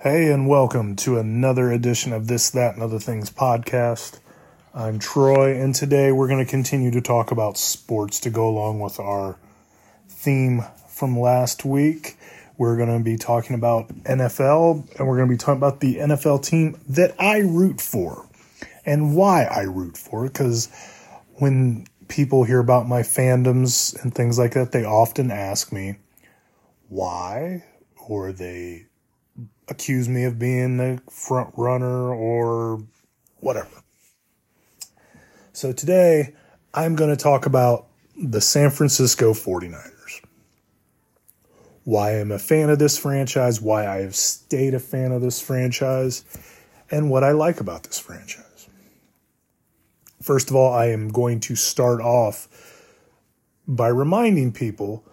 Hey, and welcome to another edition of This, That, and Other Things podcast. I'm Troy, and today we're going to continue to talk about sports to go along with our theme from last week. We're going to be talking about NFL, and we're going to be talking about the NFL team that I root for and why I root for. It. Because when people hear about my fandoms and things like that, they often ask me why, or they accuse me of being the front runner or whatever. So today I'm going to talk about the San Francisco 49ers. Why I'm a fan of this franchise, why I have stayed a fan of this franchise, and what I like about this franchise. First of all, I am going to start off by reminding people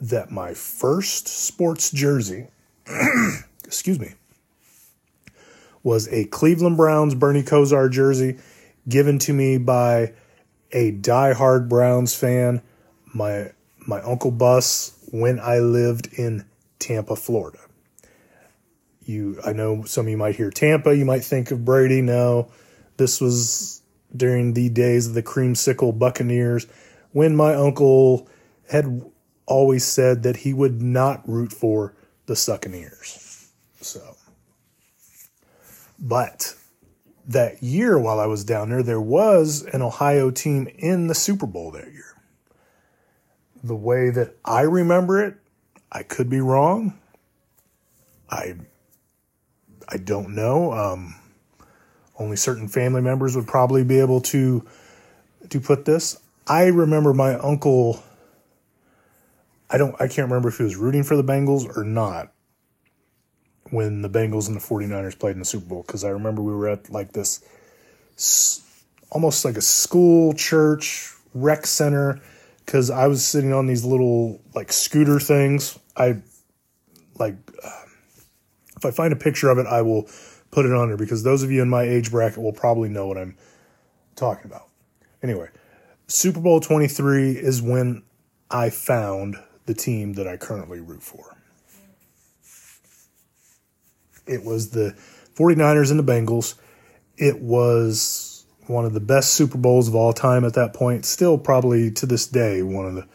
that my first sports jersey excuse me, was a Cleveland Browns Bernie Kosar jersey given to me by a die-hard Browns fan, my my uncle Bus, when I lived in Tampa, Florida. You, I know some of you might hear Tampa, you might think of Brady. No, this was during the days of the creamsicle Buccaneers when my uncle had always said that he would not root for the Succaneers. So, but that year while I was down there, there was an Ohio team in the Super Bowl that year. The way that I remember it, I could be wrong. I I don't know. Um, only certain family members would probably be able to to put this. I remember my uncle. I don't. I can't remember if he was rooting for the Bengals or not, when the Bengals and the 49ers played in the Super Bowl because I remember we were at like this almost like a school, church, rec center because I was sitting on these little like scooter things. I like uh, if I find a picture of it, I will put it on there because those of you in my age bracket will probably know what I'm talking about. Anyway, Super Bowl 23 is when I found the team that I currently root for. It was the 49ers and the Bengals. It was one of the best Super Bowls of all time at that point. Still, probably to this day, one of the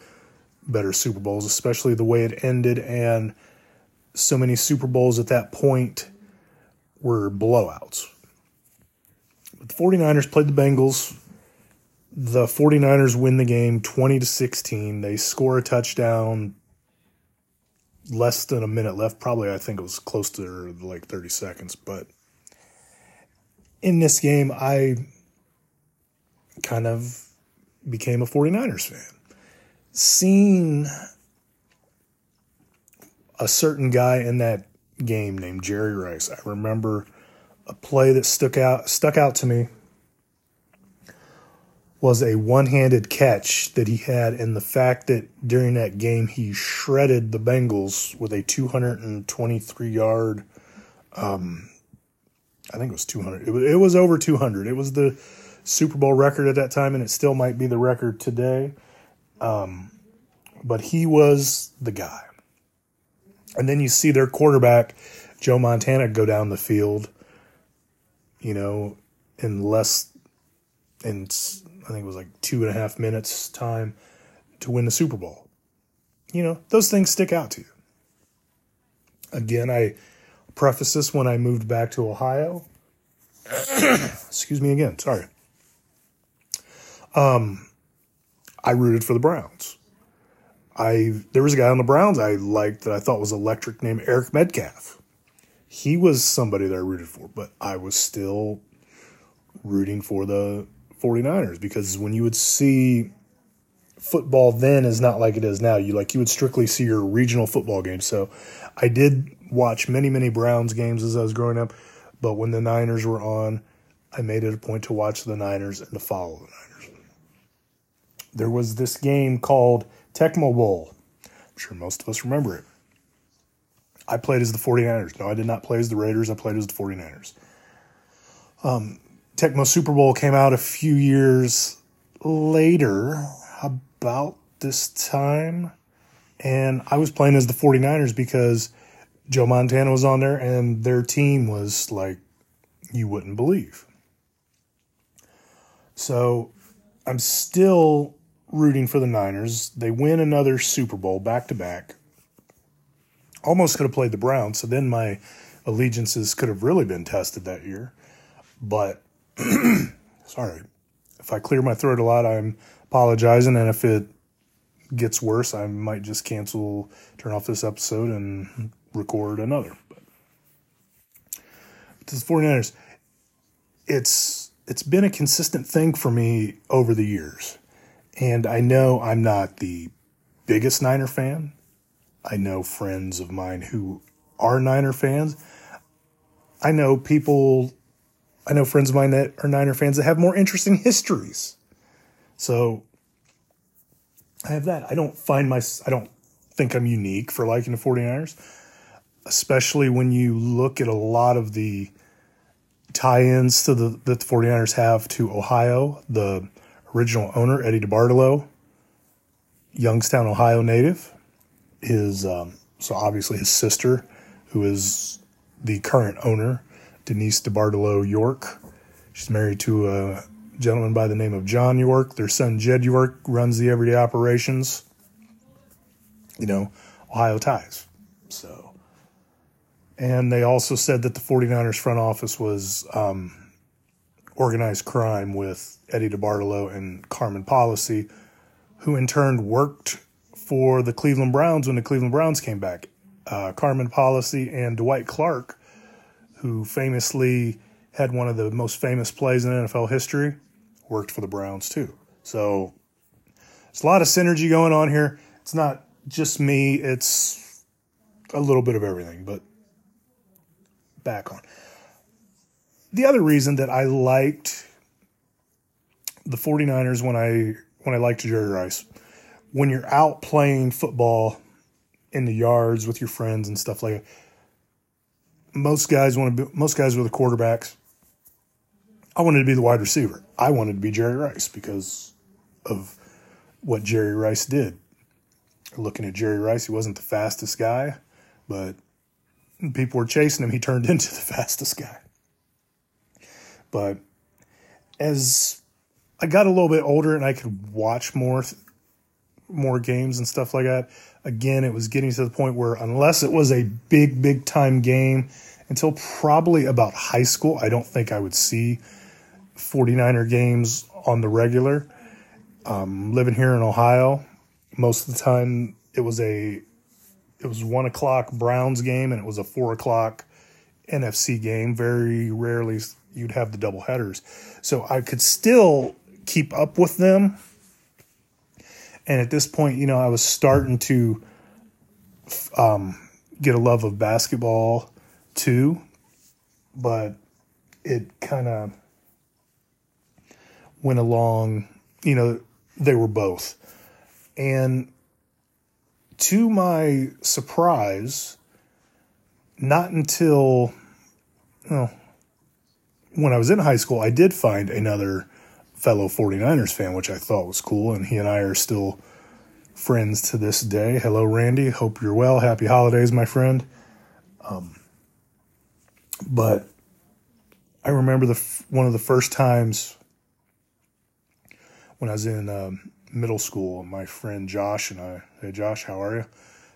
better Super Bowls, especially the way it ended. And so many Super Bowls at that point were blowouts. But the 49ers played the Bengals. The 49ers win the game 20 to 16. They score a touchdown less than a minute left. Probably, I think it was close to like 30 seconds. But in this game, I kind of became a 49ers fan. Seeing a certain guy in that game named Jerry Rice, I remember a play that stuck out stuck out to me was a one-handed catch that he had and the fact that during that game he shredded the Bengals with a 223 yard um, I think it was 200 it was, it was over 200 it was the Super Bowl record at that time and it still might be the record today. Um, but he was the guy. And then you see their quarterback Joe Montana go down the field you know in less in I think it was like two and a half minutes time to win the Super Bowl. You know, those things stick out to you. Again, I preface this when I moved back to Ohio. Excuse me again, sorry. Um, I rooted for the Browns. I there was a guy on the Browns I liked that I thought was electric named Eric Metcalf. He was somebody that I rooted for, but I was still rooting for the 49ers because when you would see football then is not like it is now. You like you would strictly see your regional football games. So I did watch many, many Browns games as I was growing up, but when the Niners were on, I made it a point to watch the Niners and to follow the Niners. There was this game called Tecmo Bowl. I'm sure most of us remember it. I played as the 49ers. No, I did not play as the Raiders. I played as the 49ers. Um, Tecmo Super Bowl came out a few years later, about this time. And I was playing as the 49ers because Joe Montana was on there, and their team was like you wouldn't believe. So I'm still rooting for the Niners. They win another Super Bowl back to back. Almost could have played the Browns, so then my allegiances could have really been tested that year. But sorry, if I clear my throat a lot, I'm apologizing. And if it gets worse, I might just cancel, turn off this episode, and record another. But the 49ers, it's it's been a consistent thing for me over the years. And I know I'm not the biggest Niner fan. I know friends of mine who are Niner fans. I know people, I know friends of mine that are Niner fans that have more interesting histories. So I have that. I don't find my, I don't think I'm unique for liking the 49ers, especially when you look at a lot of the tie-ins to the that the 49ers have to Ohio. The original owner, Eddie DeBartolo, Youngstown, Ohio native. His um, so obviously his sister, who is the current owner, Denise DeBartolo York. She's married to a gentleman by the name of John York. Their son Jed York runs the everyday operations. You know, Ohio ties. So and they also said that the 49ers front office was um, organized crime with Eddie DeBartolo and Carmen Policy, who in turn worked for the Cleveland Browns when the Cleveland Browns came back. Uh, Carmen Policy and Dwight Clark, who famously had one of the most famous plays in NFL history, worked for the Browns too. So it's a lot of synergy going on here. It's not just me, it's a little bit of everything, but back on. The other reason that I liked the 49ers when I when I liked Jerry Rice, when you're out playing football in the yards with your friends and stuff like that, most guys want to be most guys were the quarterbacks. I wanted to be the wide receiver. I wanted to be Jerry Rice because of what Jerry Rice did. Looking at Jerry Rice, he wasn't the fastest guy, but people were chasing him, he turned into the fastest guy. But as I got a little bit older and I could watch more more games and stuff like that, again, it was getting to the point where unless it was a big big time game until probably about high school, I don't think I would see 49er games on the regular. Um, living here in Ohio, most of the time it was a it was one o'clock Browns game and it was a four o'clock NFC game. Very rarely you'd have the double headers, so I could still keep up with them. And at this point, you know, I was starting to um, get a love of basketball too, but it kind of went along. You know, they were both, and to my surprise, not until well, when I was in high school, I did find another fellow 49ers fan, which I thought was cool, and he and I are still friends to this day. Hello, Randy. Hope you're well. Happy holidays, my friend. Um, but I remember the one of the first times when I was in um, middle school. My friend Josh and I, hey Josh, how are you?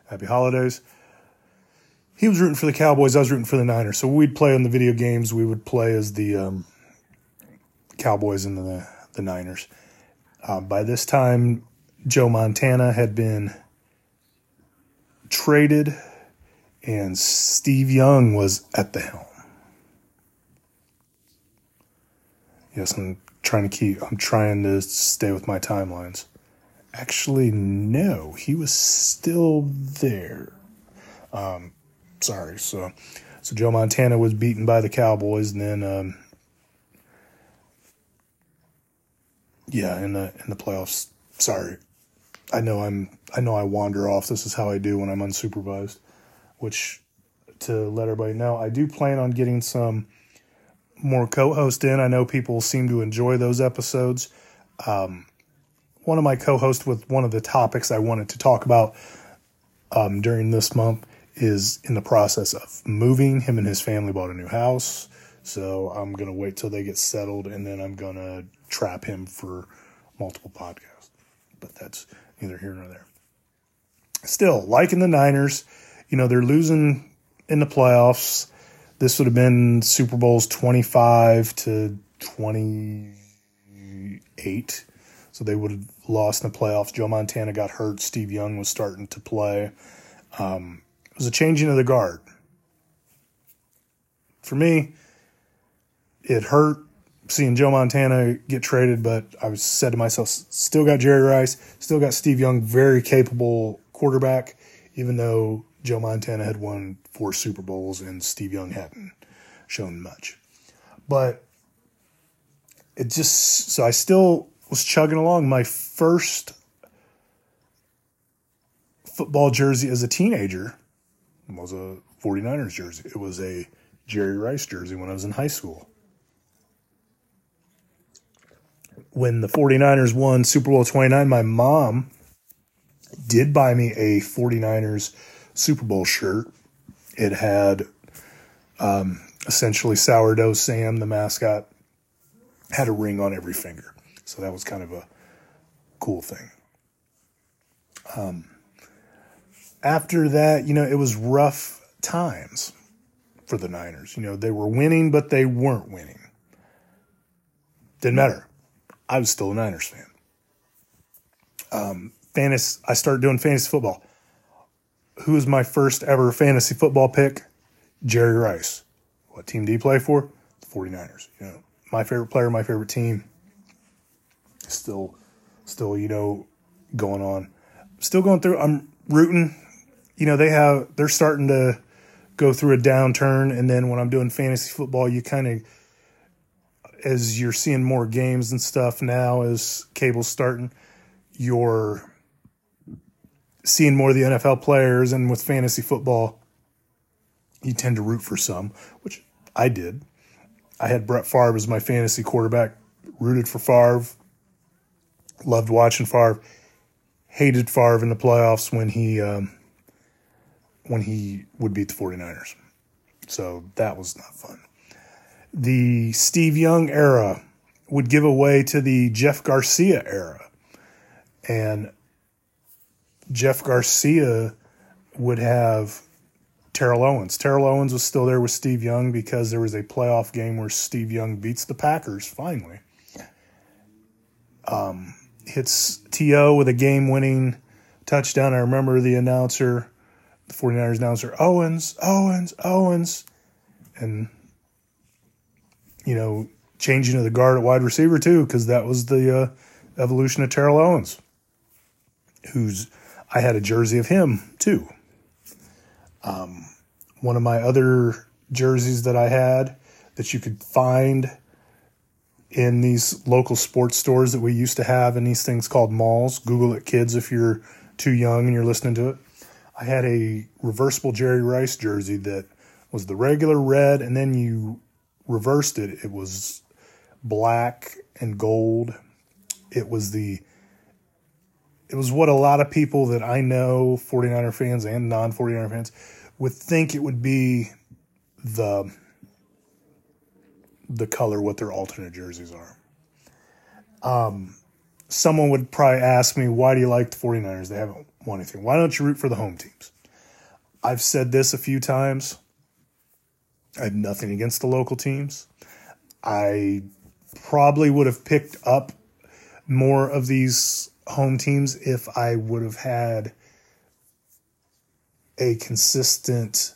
Happy holidays. He was rooting for the Cowboys. I was rooting for the Niners. So we'd play on the video games. We would play as the um, Cowboys and the the Niners. Uh, by this time, Joe Montana had been traded, and Steve Young was at the helm. Yes, I'm trying to keep I'm trying to stay with my timelines. Actually, no, he was still there. Um, sorry. So, so Joe Montana was beaten by the Cowboys, and then, um, yeah, in the in the playoffs. Sorry, I know I'm I know I wander off. This is how I do when I'm unsupervised. Which, to let everybody know, I do plan on getting some more co-host in. I know people seem to enjoy those episodes. Um, one of my co-hosts with one of the topics I wanted to talk about um, during this month is in the process of moving. Him and his family bought a new house. So I'm going to wait till they get settled and then I'm going to trap him for multiple podcasts. But that's neither here nor there. Still, liking the Niners, you know, they're losing in the playoffs. This would have been Super Bowls 25 to 28. So they would have lost in the playoffs. Joe Montana got hurt. Steve Young was starting to play. Um, it was a changing of the guard. For me, it hurt seeing Joe Montana get traded, but I was said to myself, still got Jerry Rice, still got Steve Young, very capable quarterback, even though Joe Montana had won four Super Bowls and Steve Young hadn't shown much. But it just, so I still was chugging along. My first football jersey as a teenager was a 49ers jersey. It was a Jerry Rice jersey when I was in high school. When the 49ers won Super Bowl 29, my mom did buy me a 49ers Super Bowl shirt. It had um, essentially sourdough Sam, the mascot, had a ring on every finger. So that was kind of a cool thing. Um, after that, you know, it was rough times for the Niners. You know, they were winning, but they weren't winning. Didn't matter. I was still a Niners fan. Um, fantasy, I started doing fantasy football. Who was my first ever fantasy football pick? Jerry Rice. What team did he play for? The 49ers. You know, my favorite player, my favorite team. Still, still, you know, going on. Still going through. I'm rooting you know, they have they're starting to go through a downturn and then when I'm doing fantasy football, you kind of as you're seeing more games and stuff now as cable's starting, you're seeing more of the NFL players and with fantasy football, you tend to root for some, which I did. I had Brett Favre as my fantasy quarterback, rooted for Favre, loved watching Favre, hated Favre in the playoffs when he um, when he would beat the 49ers. So that was not fun. The Steve Young era would give away to the Jeff Garcia era. And Jeff Garcia would have Terrell Owens. Terrell Owens was still there with Steve Young because there was a playoff game where Steve Young beats the Packers finally. Um, hits T.O. with a game winning touchdown. I remember the announcer the 49ers announcer, Owens, Owens, Owens. And, you know, changing of the guard at wide receiver too, because that was the uh, evolution of Terrell Owens, who's, I had a jersey of him too. Um, one of my other jerseys that I had that you could find in these local sports stores that we used to have in these things called malls. Google it, kids, if you're too young and you're listening to it. I had a reversible Jerry Rice jersey that was the regular red, and then you reversed it. It was black and gold. It was the it was what a lot of people that I know, 49er fans and non 49er fans, would think it would be the the color what their alternate jerseys are. Um, someone would probably ask me, why do you like the 49ers? They haven't won anything. Why don't you root for the home teams? I've said this a few times. I have nothing against the local teams. I probably would have picked up more of these home teams if I would have had a consistent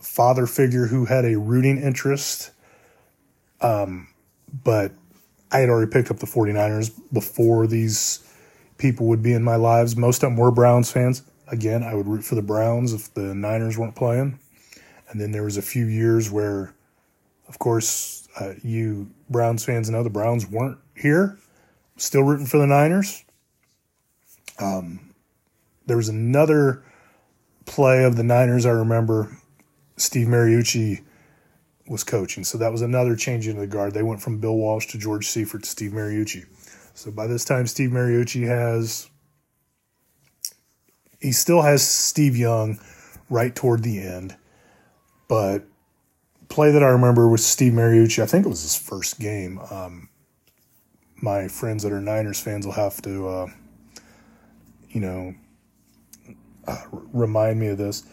father figure who had a rooting interest. Um, but I had already picked up the 49ers before these people would be in my lives. Most of them were Browns fans. Again, I would root for the Browns if the Niners weren't playing. And then there was a few years where, of course, uh, you Browns fans know the Browns weren't here. Still rooting for the Niners. Um, there was another play of the Niners I remember. Steve Mariucci was coaching. So that was another change in the guard. They went from Bill Walsh to George Seifert to Steve Mariucci. So by this time, Steve Mariucci has, he still has Steve Young right toward the end. But play that I remember was Steve Mariucci. I think it was his first game. Um, my friends that are Niners fans will have to, uh, you know, uh, remind me of this.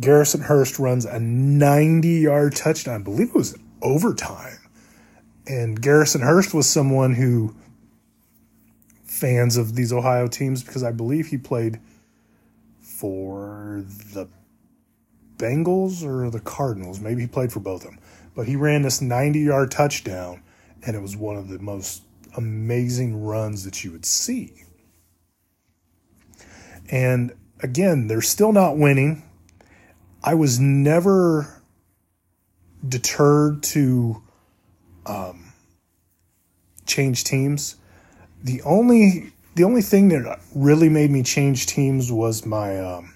Garrison Hearst runs a 90 yard touchdown. I believe it was overtime. And Garrison Hearst was someone who fans of these Ohio teams because I believe he played for the Bengals or the Cardinals. Maybe he played for both of them. But he ran this 90 yard touchdown, and it was one of the most amazing runs that you would see. And again, they're still not winning. I was never deterred to um, change teams. The only the only thing that really made me change teams was my um,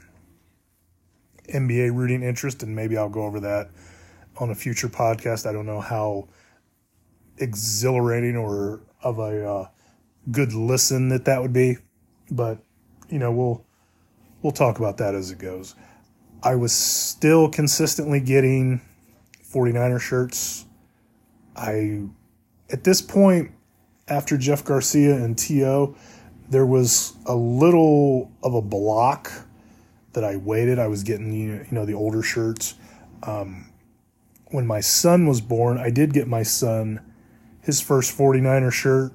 NBA rooting interest, and maybe I'll go over that on a future podcast. I don't know how exhilarating or of a uh, good listen that that would be, but you know we'll we'll talk about that as it goes. I was still consistently getting 49er shirts. I at this point after Jeff Garcia and TO, there was a little of a block that I waited. I was getting you know the older shirts. Um, when my son was born, I did get my son his first 49er shirt.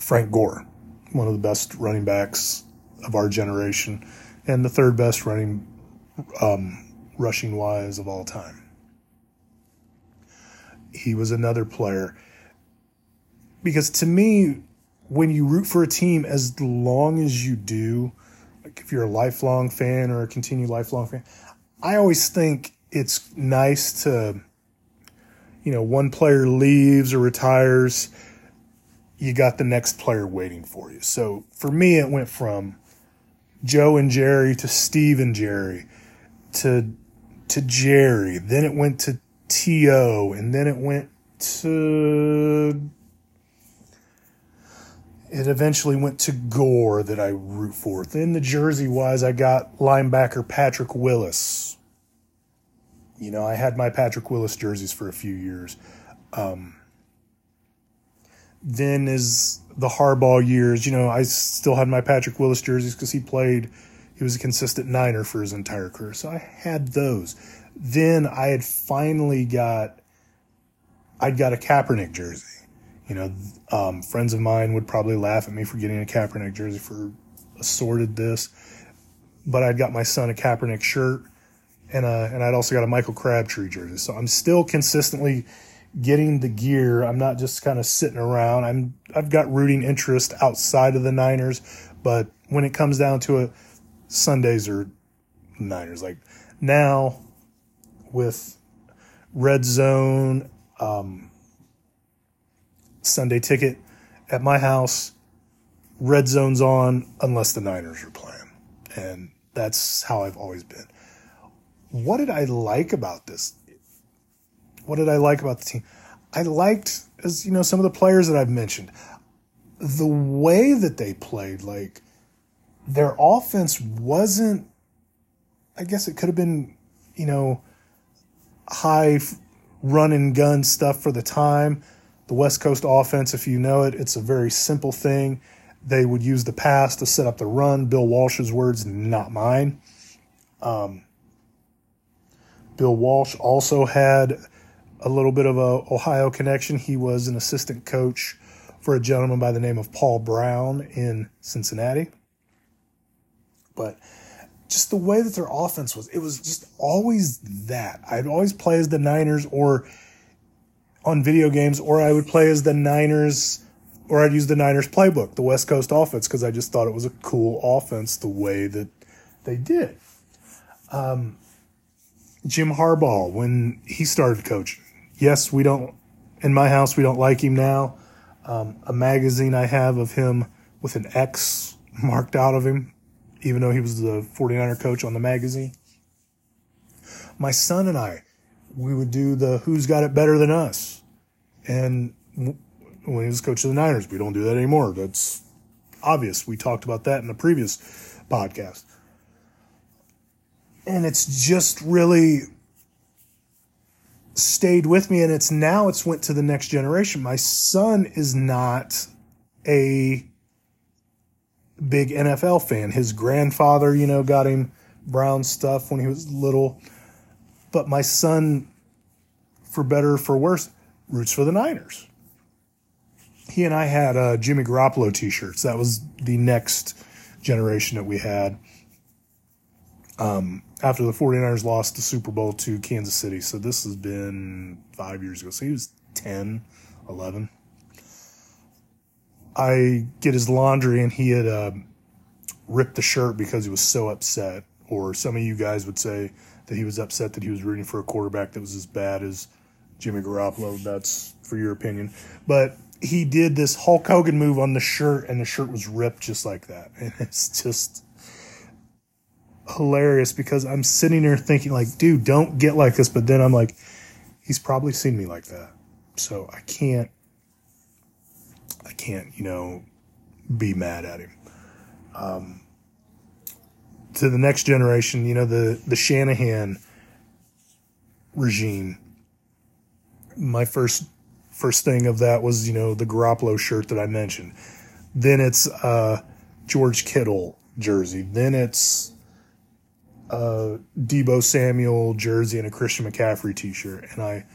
Frank Gore, one of the best running backs of our generation, and the third best running um, rushing wise of all time. He was another player because to me, when you root for a team, as long as you do, like if you're a lifelong fan or a continued lifelong fan, I always think it's nice to, you know, one player leaves or retires, you got the next player waiting for you. So for me, it went from Joe and Jerry to Steve and Jerry to to Jerry. Then it went to T.O. and then it went to it eventually went to Gore that I root for. Then the jersey wise, I got linebacker Patrick Willis. You know, I had my Patrick Willis jerseys for a few years. Um, then is the Harbaugh years. You know, I still had my Patrick Willis jerseys because he played. He was a consistent Niner for his entire career, so I had those. Then I had finally got. I'd got a Kaepernick jersey you know, um, friends of mine would probably laugh at me for getting a Kaepernick jersey for assorted this, but I'd got my son a Kaepernick shirt, and uh, and I'd also got a Michael Crabtree jersey. So I'm still consistently getting the gear. I'm not just kind of sitting around. I'm I've got rooting interest outside of the Niners, but when it comes down to it, Sundays are Niners. Like now with Red Zone. Um, Sunday ticket at my house. Red zone's on unless the Niners are playing. And that's how I've always been. What did I like about this? What did I like about the team? I liked, as you know, some of the players that I've mentioned, the way that they played. Like their offense wasn't, I guess it could have been, you know, high run and gun stuff for the time the West Coast offense, if you know it, it's a very simple thing. They would use the pass to set up the run. Bill Walsh's words, not mine. Um, Bill Walsh also had a little bit of a Ohio connection. He was an assistant coach for a gentleman by the name of Paul Brown in Cincinnati. But just the way that their offense was, it was just always that. I'd always play as the Niners or on video games, or I would play as the Niners, or I'd use the Niners playbook, the West Coast offense, because I just thought it was a cool offense the way that they did. Um, Jim Harbaugh, when he started coaching, yes, we don't, in my house, we don't like him now. Um, a magazine I have of him with an X marked out of him, even though he was the 49er coach on the magazine. My son and I, we would do the who's got it better than us. And when he was coach of the Niners, we don't do that anymore. That's obvious. We talked about that in the previous podcast. and it's just really stayed with me and it's now it's went to the next generation. My son is not a big NFL fan. His grandfather, you know, got him Brown stuff when he was little. But my son, for better or for worse, roots for the Niners. He and I had uh, Jimmy Garoppolo t shirts. That was the next generation that we had. Um, after the 49ers lost the Super Bowl to Kansas City. So this has been five years ago. So he was 10, 11. I get his laundry and he had uh, ripped the shirt because he was so upset. Or some of you guys would say that he was upset that he was rooting for a quarterback that was as bad as Jimmy Garoppolo. That's for your opinion. But he did this Hulk Hogan move on the shirt and the shirt was ripped just like that. And it's just hilarious because I'm sitting there thinking like, dude, don't get like this. But then I'm like, he's probably seen me like that. So I can't, I can't, you know, be mad at him. Um, to the next generation, you know, the, the Shanahan regime, my first, first thing of that was, you know, the Garoppolo shirt that I mentioned. Then it's, uh, George Kittle jersey. Then it's, a Deebo Samuel jersey and a Christian McCaffrey T-shirt, and I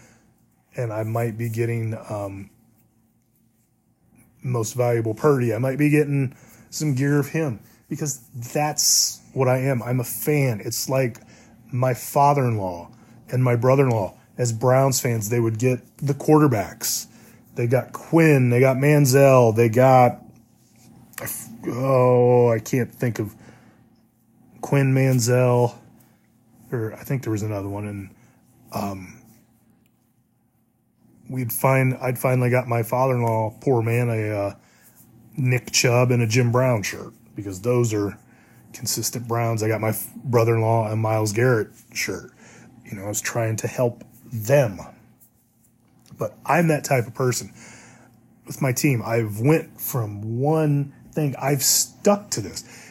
and I might be getting um, most valuable Purdy. I might be getting some gear of him because that's what I am. I'm a fan. It's like my father-in-law and my brother-in-law as Browns fans. They would get the quarterbacks. They got Quinn. They got Manziel. They got oh, I can't think of Quinn Manziel, or I think there was another one, and um, we'd find I'd finally got my father-in-law, poor man, a uh, Nick Chubb and a Jim Brown shirt because those are consistent Browns. I got my brother-in-law a Myles Garrett shirt. You know, I was trying to help them, but I'm that type of person with my team. I've went from one thing. I've stuck to this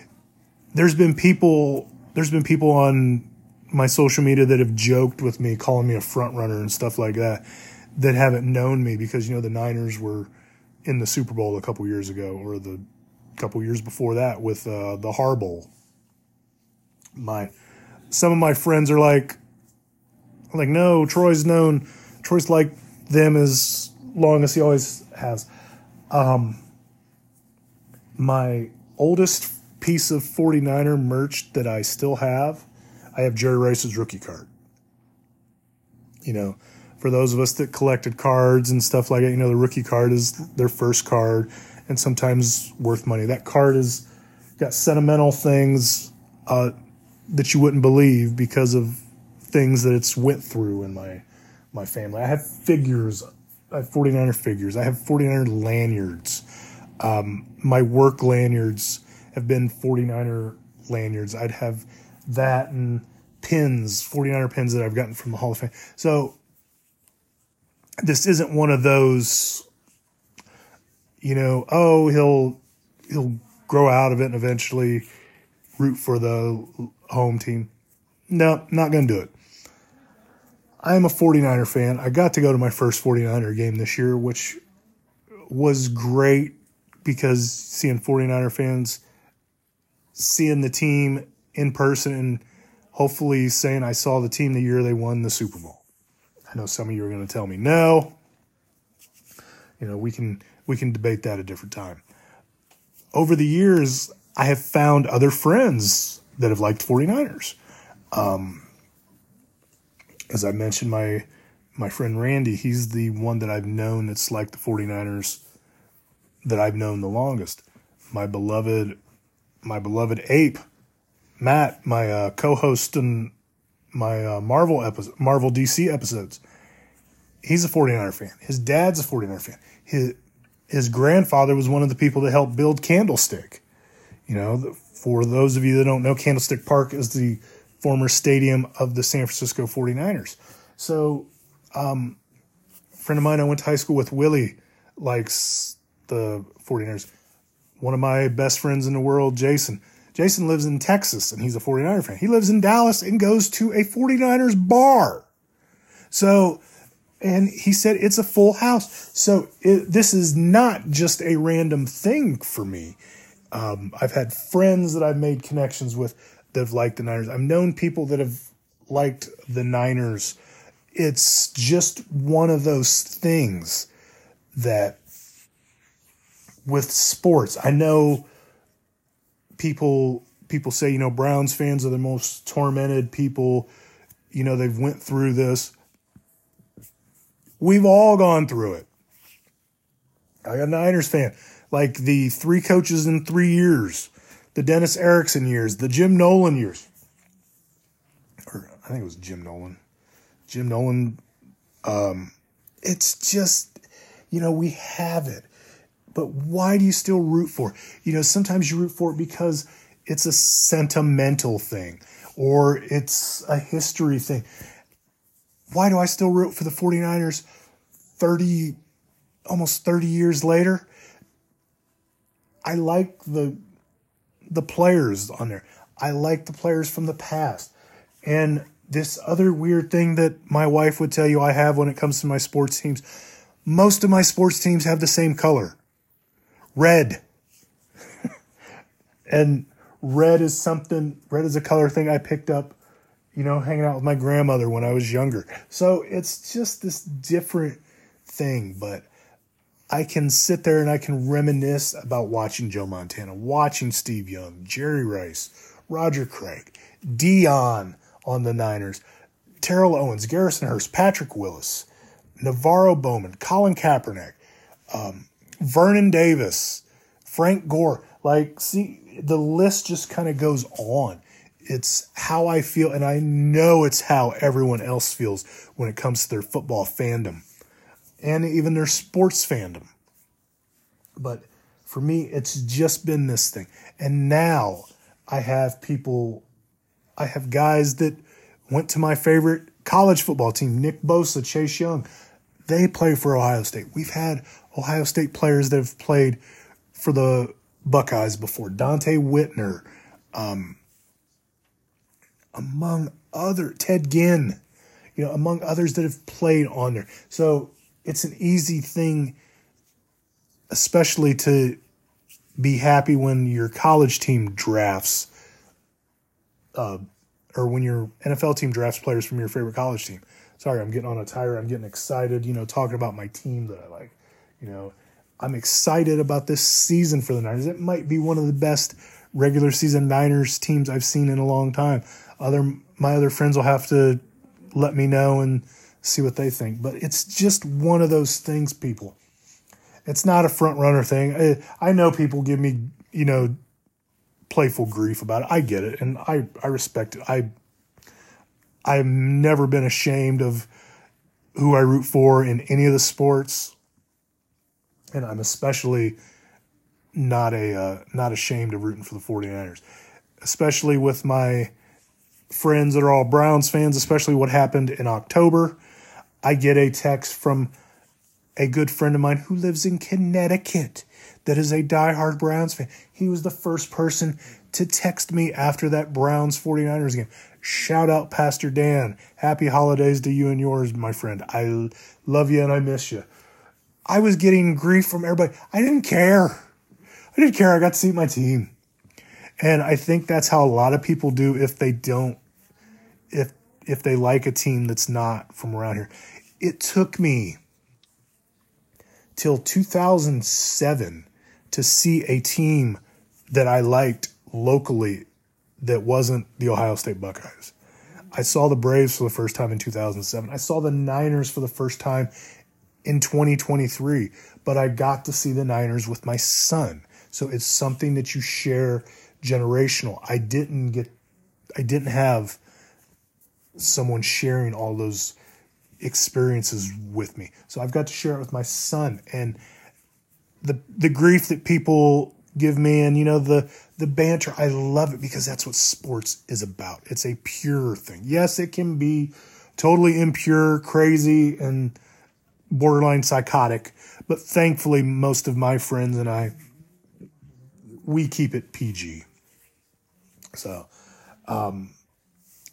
there's been people there's been people on my social media that have joked with me, calling me a front runner and stuff like that, that haven't known me because you know the Niners were in the Super Bowl a couple years ago or the couple years before that with uh, the Harbowl. My some of my friends are like, like no, Troy's known, Troy's like them as long as he always has. Um, my oldest piece of 49er merch that I still have, I have Jerry Rice's rookie card. You know, for those of us that collected cards and stuff like that, you know, the rookie card is their first card and sometimes worth money. That card has got sentimental things uh, that you wouldn't believe because of things that it's went through in my my family. I have figures, I have 49er figures. I have 49er lanyards. Um, my work lanyards have been 49er lanyards. I'd have that and pins, 49er pins that I've gotten from the Hall of Fame. So this isn't one of those, you know, oh, he'll he'll grow out of it and eventually root for the home team. No, not going to do it. I'm a 49er fan. I got to go to my first 49er game this year, which was great because seeing 49er fans seeing the team in person and hopefully saying I saw the team the year they won the Super Bowl. I know some of you are going to tell me no. You know, we can we can debate that a different time. Over the years, I have found other friends that have liked 49ers. Um, as I mentioned, my my friend Randy, he's the one that I've known that's like the 49ers that I've known the longest. My beloved my beloved ape, Matt, my uh, co-host in my uh, Marvel episode, Marvel DC episodes. He's a 49er fan. His dad's a 49er fan. His his grandfather was one of the people that helped build Candlestick. You know, for those of you that don't know, Candlestick Park is the former stadium of the San Francisco 49ers. So, um, a friend of mine I went to high school with, Willie, likes the 49ers one of my best friends in the world, Jason. Jason lives in Texas and he's a 49er fan. He lives in Dallas and goes to a 49ers bar. So, and he said it's a full house. So it, this is not just a random thing for me. Um, I've had friends that I've made connections with that have liked the Niners. I've known people that have liked the Niners. It's just one of those things that with sports, I know people people say, you know, Browns fans are the most tormented people. You know, they've went through this. We've all gone through it. I got a Niners fan. Like the three coaches in three years, the Dennis Erickson years, the Jim Nolan years. Or I think it was Jim Nolan. Jim Nolan. Um, it's just, you know, we have it. But why do you still root for it? You know, sometimes you root for it because it's a sentimental thing or it's a history thing. Why do I still root for the 49ers 30 almost 30 years later? I like the the players on there. I like the players from the past. And this other weird thing that my wife would tell you I have when it comes to my sports teams, most of my sports teams have the same color. Red. and red is something red is a color thing I picked up, you know, hanging out with my grandmother when I was younger. So it's just this different thing, but I can sit there and I can reminisce about watching Joe Montana, watching Steve Young, Jerry Rice, Roger Craig, Deion on the Niners, Terrell Owens, Garrison Hearst, Patrick Willis, NaVorro Bowman, Colin Kaepernick, um, Vernon Davis, Frank Gore. Like, see, the list just kind of goes on. It's how I feel, and I know it's how everyone else feels when it comes to their football fandom and even their sports fandom. But for me, it's just been this thing. And now I have people, I have guys that went to my favorite college football team, Nick Bosa, Chase Young. They play for Ohio State. We've had Ohio State players that have played for the Buckeyes before. Donte Whitner, um, among other Ted Ginn, you know, among others that have played on there. So it's an easy thing, especially to be happy when your college team drafts, uh, or when your NFL team drafts players from your favorite college team. Sorry, I'm getting on a tire. I'm getting excited, you know, talking about my team that I like. You know, I'm excited about this season for the Niners. It might be one of the best regular season Niners teams I've seen in a long time. Other my other friends will have to let me know and see what they think. But it's just one of those things, people. It's not a front runner thing. I, I know people give me, you know, playful grief about it. I get it, and I I respect it. I I've never been ashamed of who I root for in any of the sports, and I'm especially not a uh, not ashamed of rooting for the 49ers, especially with my friends that are all Browns fans, especially what happened in October. I get a text from a good friend of mine who lives in Connecticut that is a diehard Browns fan. He was the first person to text me after that Browns 49ers game. Shout out Pastor Dan. Happy holidays to you and yours, my friend. I love you and I miss you. I was getting grief from everybody. I didn't care. I didn't care. I got to see my team. And I think that's how a lot of people do if they don't if if they like a team that's not from around here. It took me till 2007 to see a team that I liked locally that wasn't the Ohio State Buckeyes. I saw the Braves for the first time in 2007. I saw the Niners for the first time in 2023, but I got to see the Niners with my son. So it's something that you share generational. I didn't get I didn't have someone sharing all those experiences with me. So I've got to share it with my son and the the grief that people give me and you know the the banter I love it because that's what sports is about. It's a pure thing. Yes, it can be totally impure, crazy and borderline psychotic, but thankfully most of my friends and I we keep it PG. So, um,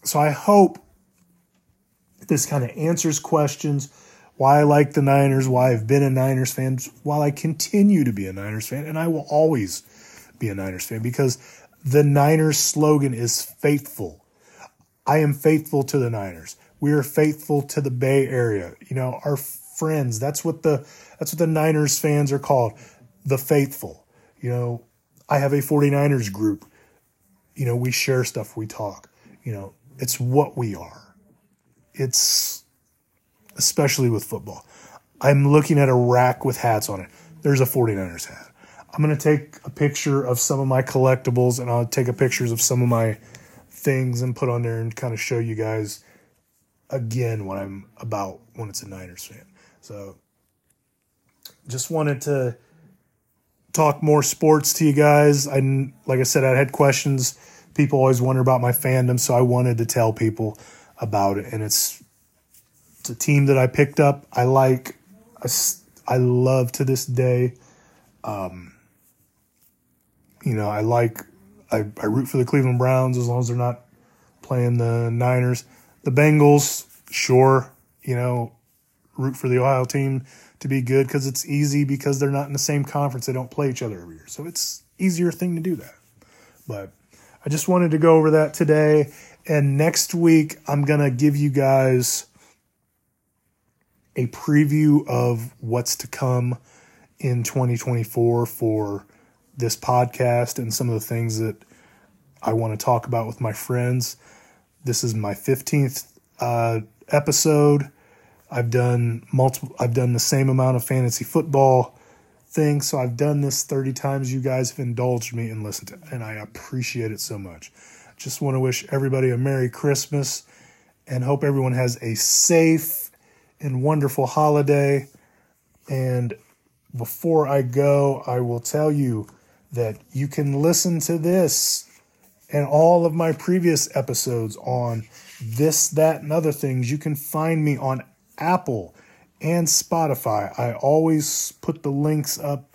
so I hope this kind of answers questions why I like the Niners, why I've been a Niners fan, while I continue to be a Niners fan, and I will always be a Niners fan because the Niners slogan is faithful. I am faithful to the Niners. We are faithful to the Bay Area. You know, our friends. That's what the that's what the Niners fans are called, the faithful. You know, I have a 49ers group. You know, we share stuff, we talk. You know, it's what we are. It's especially with football. I'm looking at a rack with hats on it. There's a 49ers hat. I'm going to take a picture of some of my collectibles and I'll take a pictures of some of my things and put on there and kind of show you guys again what I'm about when it's a Niners fan. So just wanted to talk more sports to you guys. I like I said I had questions. People always wonder about my fandom, so I wanted to tell people about it and it's it's a team that I picked up. I like I, I love to this day um, you know, I like I, I root for the Cleveland Browns as long as they're not playing the Niners. The Bengals, sure, you know, root for the Ohio team to be good because it's easy because they're not in the same conference. They don't play each other every year. So it's easier thing to do that. But I just wanted to go over that today. And next week, I'm going to give you guys a preview of what's to come in 2024 for this podcast and some of the things that I want to talk about with my friends. This is my 15th uh, episode. I've done multiple I've done the same amount of fantasy football things, so I've done this 30 times. You guys have indulged me and listened to and I appreciate it so much. Just want to wish everybody a Merry Christmas and hope everyone has a safe and wonderful holiday. And before I go, I will tell you that you can listen to this and all of my previous episodes on this, that, and other things. You can find me on Apple and Spotify. I always put the links up.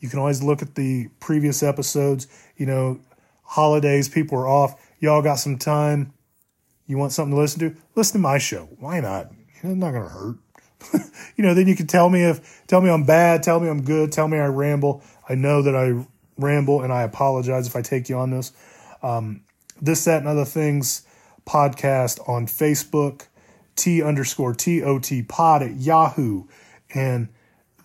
You can always look at the previous episodes. You know, holidays, people are off. Y'all got some time. You want something to listen to? Listen to my show. Why not? It's not going to hurt. you know, then you can tell me if, tell me I'm bad, tell me I'm good, tell me I ramble. I know that I ramble, and I apologize if I take you on this. Um, this, that, and other things podcast on Facebook, T underscore T O T pod at Yahoo, and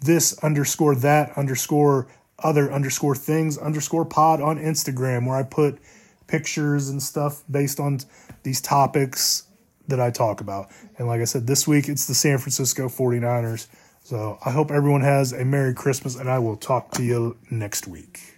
this underscore that underscore other underscore things underscore pod on Instagram, where I put pictures and stuff based on these topics that I talk about. And like I said, this week it's the San Francisco 49ers. So I hope everyone has a Merry Christmas, and I will talk to you next week.